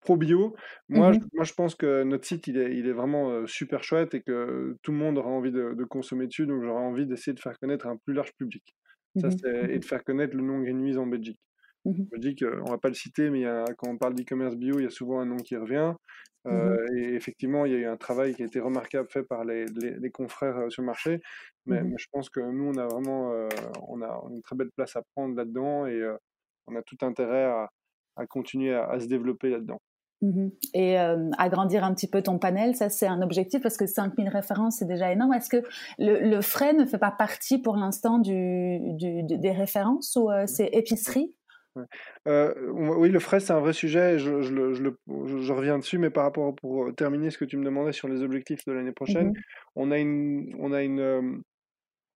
pro-bio. Moi, Mmh je, moi, je pense que notre site, il est, il est vraiment super chouette et que tout le monde aura envie de, de consommer dessus. Donc, j'aurais envie d'essayer de faire connaître un plus large public. Ça, Mmh et de faire connaître le nom Greenwiz en Belgique. Mmh Je dis qu'on va pas le citer, mais il y a, quand on parle d'e-commerce bio, il y a souvent un nom qui revient. Euh, et effectivement, il y a eu un travail qui a été remarquable fait par les, les, confrères euh, sur le marché. Mais, mais, je pense que nous, on a vraiment euh, on a une très belle place à prendre là-dedans et on a tout intérêt à, à continuer à, à, se développer là-dedans. Mmh et agrandir un petit peu ton panel, ça c'est un objectif parce que 5000 références c'est déjà énorme. Est-ce que le, le, frais ne fait pas partie pour l'instant du, du, des références ou c'est épicerie? Ouais. Euh, oui, le frais, c'est un vrai sujet. Je, je, je, je, reviens dessus, mais par rapport pour terminer ce que tu me demandais sur les objectifs de l'année prochaine, mmh on a une, on a une,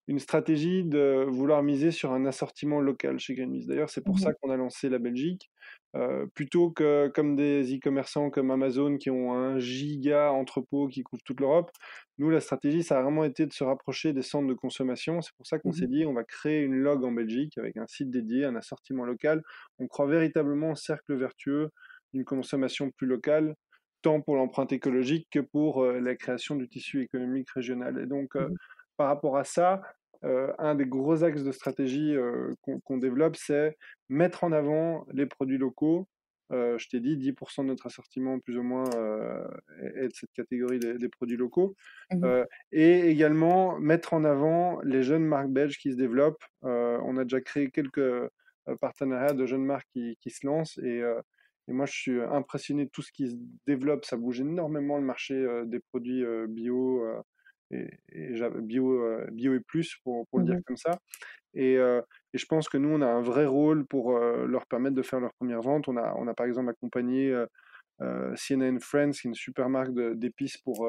une stratégie de vouloir miser sur un assortiment local chez Greenpeace. D'ailleurs, c'est pour mmh ça qu'on a lancé la Belgique. Euh, plutôt que comme des e-commerçants comme Amazon qui ont un giga entrepôt qui couvre toute l'Europe, nous, la stratégie, ça a vraiment été de se rapprocher des centres de consommation. C'est pour ça qu'on Mmh s'est dit, on va créer une log en Belgique avec un site dédié, un assortiment local. On croit véritablement au cercle vertueux d'une consommation plus locale, tant pour l'empreinte écologique que pour euh, la création du tissu économique régional. Et donc, euh, Mmh par rapport à ça, euh, un des gros axes de stratégie euh, qu'on développe, c'est mettre en avant les produits locaux. Euh, je t'ai dit, 10% de notre assortiment, plus ou moins, est de cette catégorie des, des produits locaux. Mmh et également mettre en avant les jeunes marques belges qui se développent. on a déjà créé quelques partenariats de jeunes marques qui, qui se lancent. Et, et, moi, je suis impressionné de tout ce qui se développe. Ça bouge énormément le marché des produits bio et, et bio, bio et plus, pour, pour le dire Mmh comme ça. Et, euh, et, je pense que nous, on a un vrai rôle pour euh, leur permettre de faire leur première vente. On a, on a par exemple accompagné euh, CNN Friends, qui est une super marque d'épices pour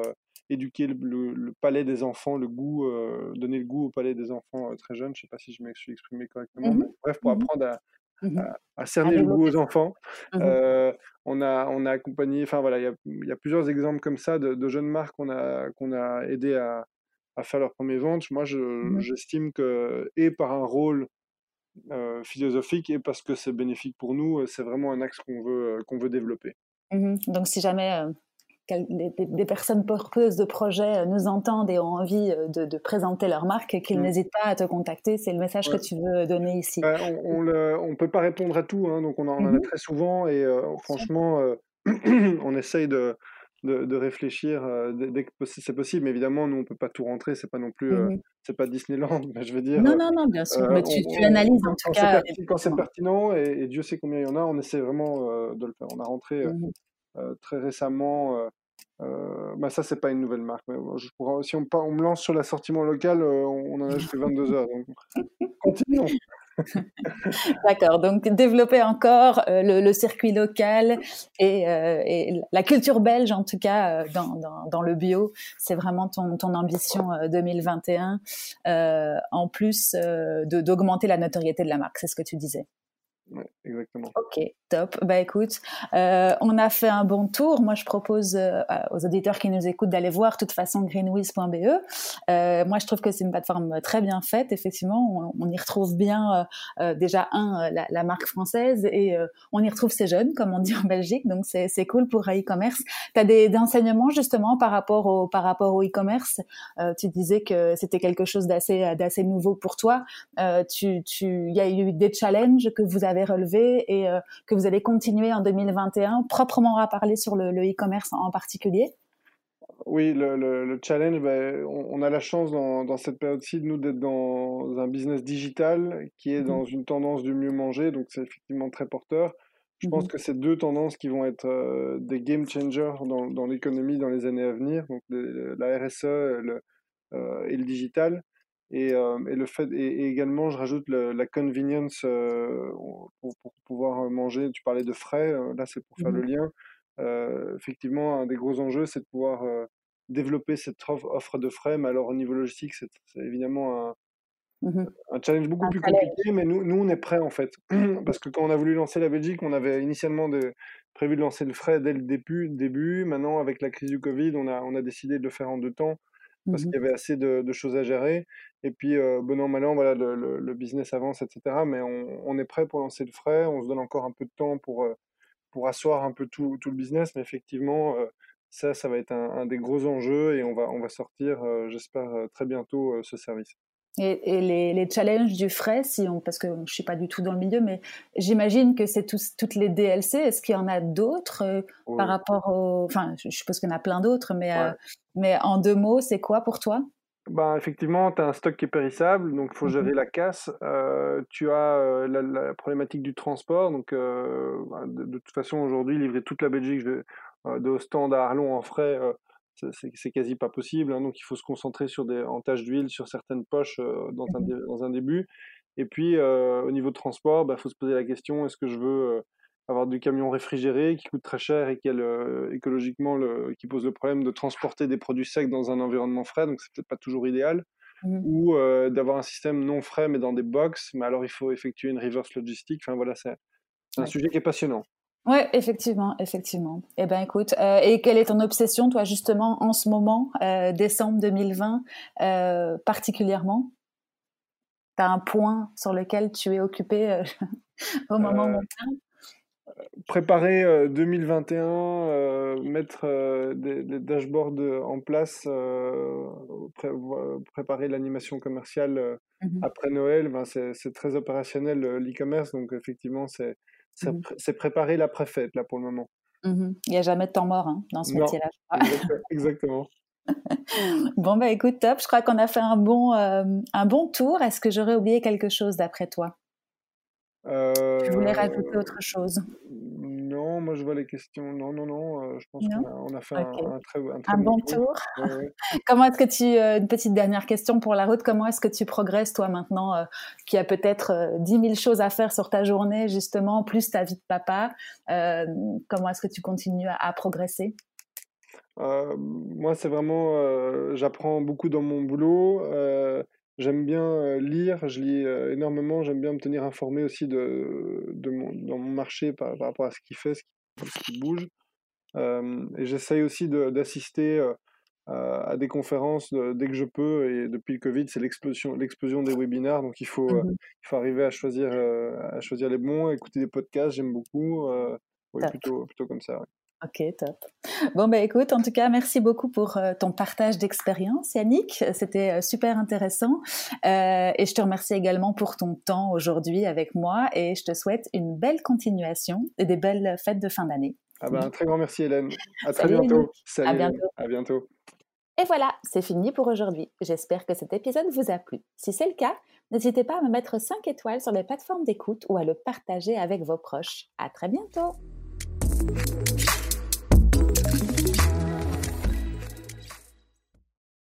éduquer le, le, le, palais des enfants, le goût, donner le goût au palais des enfants très jeunes. Je ne sais pas si je me suis exprimé correctement. Mmh mais bref, pour mmh apprendre à, Mmh à, à cerner le goût aux enfants. Mmh Euh, on, a, on a accompagné, enfin voilà, il y a, y a, plusieurs exemples comme ça de, de jeunes marques qu'on a, qu'on a aidé à, à, faire leur première vente. Moi, j'estime je, que, et par un rôle euh, philosophique, et parce que c'est bénéfique pour nous, c'est vraiment un axe qu'on veut, qu'on veut développer. Mmh Donc, si jamais des, des, personnes porteuses de projets nous entendent et ont envie de, de présenter leur marque, qu'ils mmh. n'hésitent pas à te contacter. C'est le message ouais. que tu veux donner ici. Euh, on ne peut pas répondre à tout, hein, donc on en, a très souvent et euh, franchement, euh, (clears throat) on essaye de, de, de réfléchir dès que c'est possible. Mais évidemment, nous, on ne peut pas tout rentrer. C'est pas non plus, mmh. c'est pas Disneyland, (laughs) je veux dire. Non, non, non, bien sûr. mais tu, on, tu analyses en tout cas. Quand c'est pertinent, et, et, Dieu sait combien il y en a, on essaie vraiment de le faire. On a rentré mmh. très récemment. Euh, bah ça, c'est pas une nouvelle marque. Mais je pourrais, si on, on, me lance sur l'assortiment local, euh, on en a jusqu'à 22 heures. Donc, (laughs) continuons. (laughs) D'accord, donc développer encore euh, le, le, circuit local et, euh, et, la culture belge, en tout cas euh, dans, dans, dans, le bio, c'est vraiment ton, ton ambition 2021, en plus d'augmenter la notoriété de la marque, c'est ce que tu disais. Exactement. Ok, top. Bah écoute, euh, on a fait un bon tour. Moi, je propose euh, aux auditeurs qui nous écoutent d'aller voir de toute façon greenwiz.be. Euh, moi, je trouve que c'est une plateforme très bien faite. Effectivement, on, y retrouve bien déjà un la, marque française et on y retrouve ces jeunes, comme on dit en Belgique. Donc c'est cool pour e-commerce. Tu as des, des, enseignements justement par rapport au par rapport e-commerce? tu disais que c'était quelque chose d'assez d'assez nouveau pour toi. tu tu il y a eu des challenges que vous avez relevé et euh, que vous allez continuer en 2021, proprement à parler sur le e-commerce en particulier? Oui, le, le, le challenge, ben, on, on, a la chance dans, dans cette période-ci, nous, d'être dans un business digital qui est dans une tendance du mieux manger, donc c'est effectivement très porteur. Je Mmh pense que c'est deux tendances qui vont être euh, des game changers dans, dans l'économie dans les années à venir, donc la RSE le, euh, et le digital. Et, euh, et, le fait et, et, également je rajoute le, la convenience euh, pour, pour, pouvoir manger. Tu parlais de frais euh, là c'est pour faire mmh. le lien. Euh, effectivement un des gros enjeux c'est de pouvoir développer cette offre de frais. Mais alors au niveau logistique c'est évidemment un, mmh. un challenge beaucoup un plus challenge. compliqué. Mais nous, nous on est prêts en fait. (clears throat) Parce que quand on a voulu lancer la Belgique on avait initialement de, prévu de lancer le frais dès le début, début. Maintenant avec la crise du Covid on a, on a décidé de le faire en deux temps parce Mmh qu'il y avait assez de, de, choses à gérer. Et puis, euh, bon an, mal an, voilà, le, le, le, business avance, etc. Mais on, on, est prêt pour lancer le frais. On se donne encore un peu de temps pour, pour asseoir un peu tout, tout le business. Mais effectivement, ça, ça va être un, des gros enjeux et on va, on va sortir, j'espère, très bientôt ce service. Et, les, les, challenges du frais, si on, parce que je ne suis pas du tout dans le milieu, mais j'imagine que c'est toutes les DLC. Est-ce qu'il y en a d'autres par rapport au... Enfin, je suppose qu'il y en a plein d'autres, mais, mais en deux mots, c'est quoi pour toi? Ben, effectivement, tu as un stock qui est périssable, donc il faut gérer mmh la casse. Euh, tu as euh, la, problématique du transport. Donc, euh, ben, de, toute façon, aujourd'hui, livrer toute la Belgique de Ostende à Arlon en frais, c'est quasi pas possible. Hein. donc, il faut se concentrer sur des en tâches d'huile, sur certaines poches dans, un, mmh dans un début. Et puis, au niveau de transport, il ben, faut se poser la question est-ce que je veux avoir du camion réfrigéré qui coûte très cher et qui euh, écologiquement le, qui pose le problème de transporter des produits secs dans un environnement frais, donc c'est peut-être pas toujours idéal. Mmh. Ou euh, d'avoir un système non frais mais dans des box, mais alors il faut effectuer une reverse logistique. Enfin voilà, c'est un sujet qui est passionnant. Oui, effectivement, effectivement. Eh ben, écoute, euh, et quelle est ton obsession, toi, justement, en ce moment, décembre 2020, particulièrement? Tu as un point sur lequel tu es occupé (laughs) au moment où on préparer 2021, euh, euh, mettre euh, des, dashboards en place, préparer l'animation commerciale mmh après Noël, ben c'est très opérationnel l'e-commerce, donc effectivement c'est mmh préparer la préfète là pour le moment. Mmh Il n'y a jamais de temps mort hein, dans ce métier-là. (laughs) Exactement. bon bah écoute top, je crois qu'on a fait un bon un bon tour. Est-ce que j'aurais oublié quelque chose d'après toi? Tu voulais rajouter autre chose? Moi je vois les questions. Non, non, non, euh, je pense qu'on a, fait un, très, un bon, tour. (laughs) comment est-ce que tu, euh, une petite dernière question pour la route, comment est-ce que tu progresses toi maintenant, euh, qui a peut-être 10 000 choses à faire sur ta journée justement, plus ta vie de papa, comment est-ce que tu continues à, progresser? Moi, c'est vraiment, j'apprends beaucoup dans mon boulot. J'aime bien lire, je lis énormément, j'aime bien me tenir informé aussi de, de mon, dans mon marché par, rapport à ce qui fait, ce qui, bouge. et j'essaye aussi d'assister à des conférences dès que je peux. Et depuis le Covid, c'est l'explosion, l'explosion des webinaires. Donc il faut, mmh il faut arriver à choisir, à choisir les bons, écouter des podcasts, j'aime beaucoup. oui, plutôt, plutôt comme ça. Ok, top. Bon, bah écoute, en tout cas, merci beaucoup pour euh, ton partage d'expérience, Yannick. C'était euh, super intéressant. Euh, et je te remercie également pour ton temps aujourd'hui avec moi et je te souhaite une belle continuation et des belles fêtes de fin d'année. Ah ben, un très grand merci, Hélène. À très bientôt. Salut. À bientôt. À bientôt. Et voilà, c'est fini pour aujourd'hui. J'espère que cet épisode vous a plu. Si c'est le cas, n'hésitez pas à me mettre 5 étoiles sur les plateformes d'écoute ou à le partager avec vos proches. À très bientôt.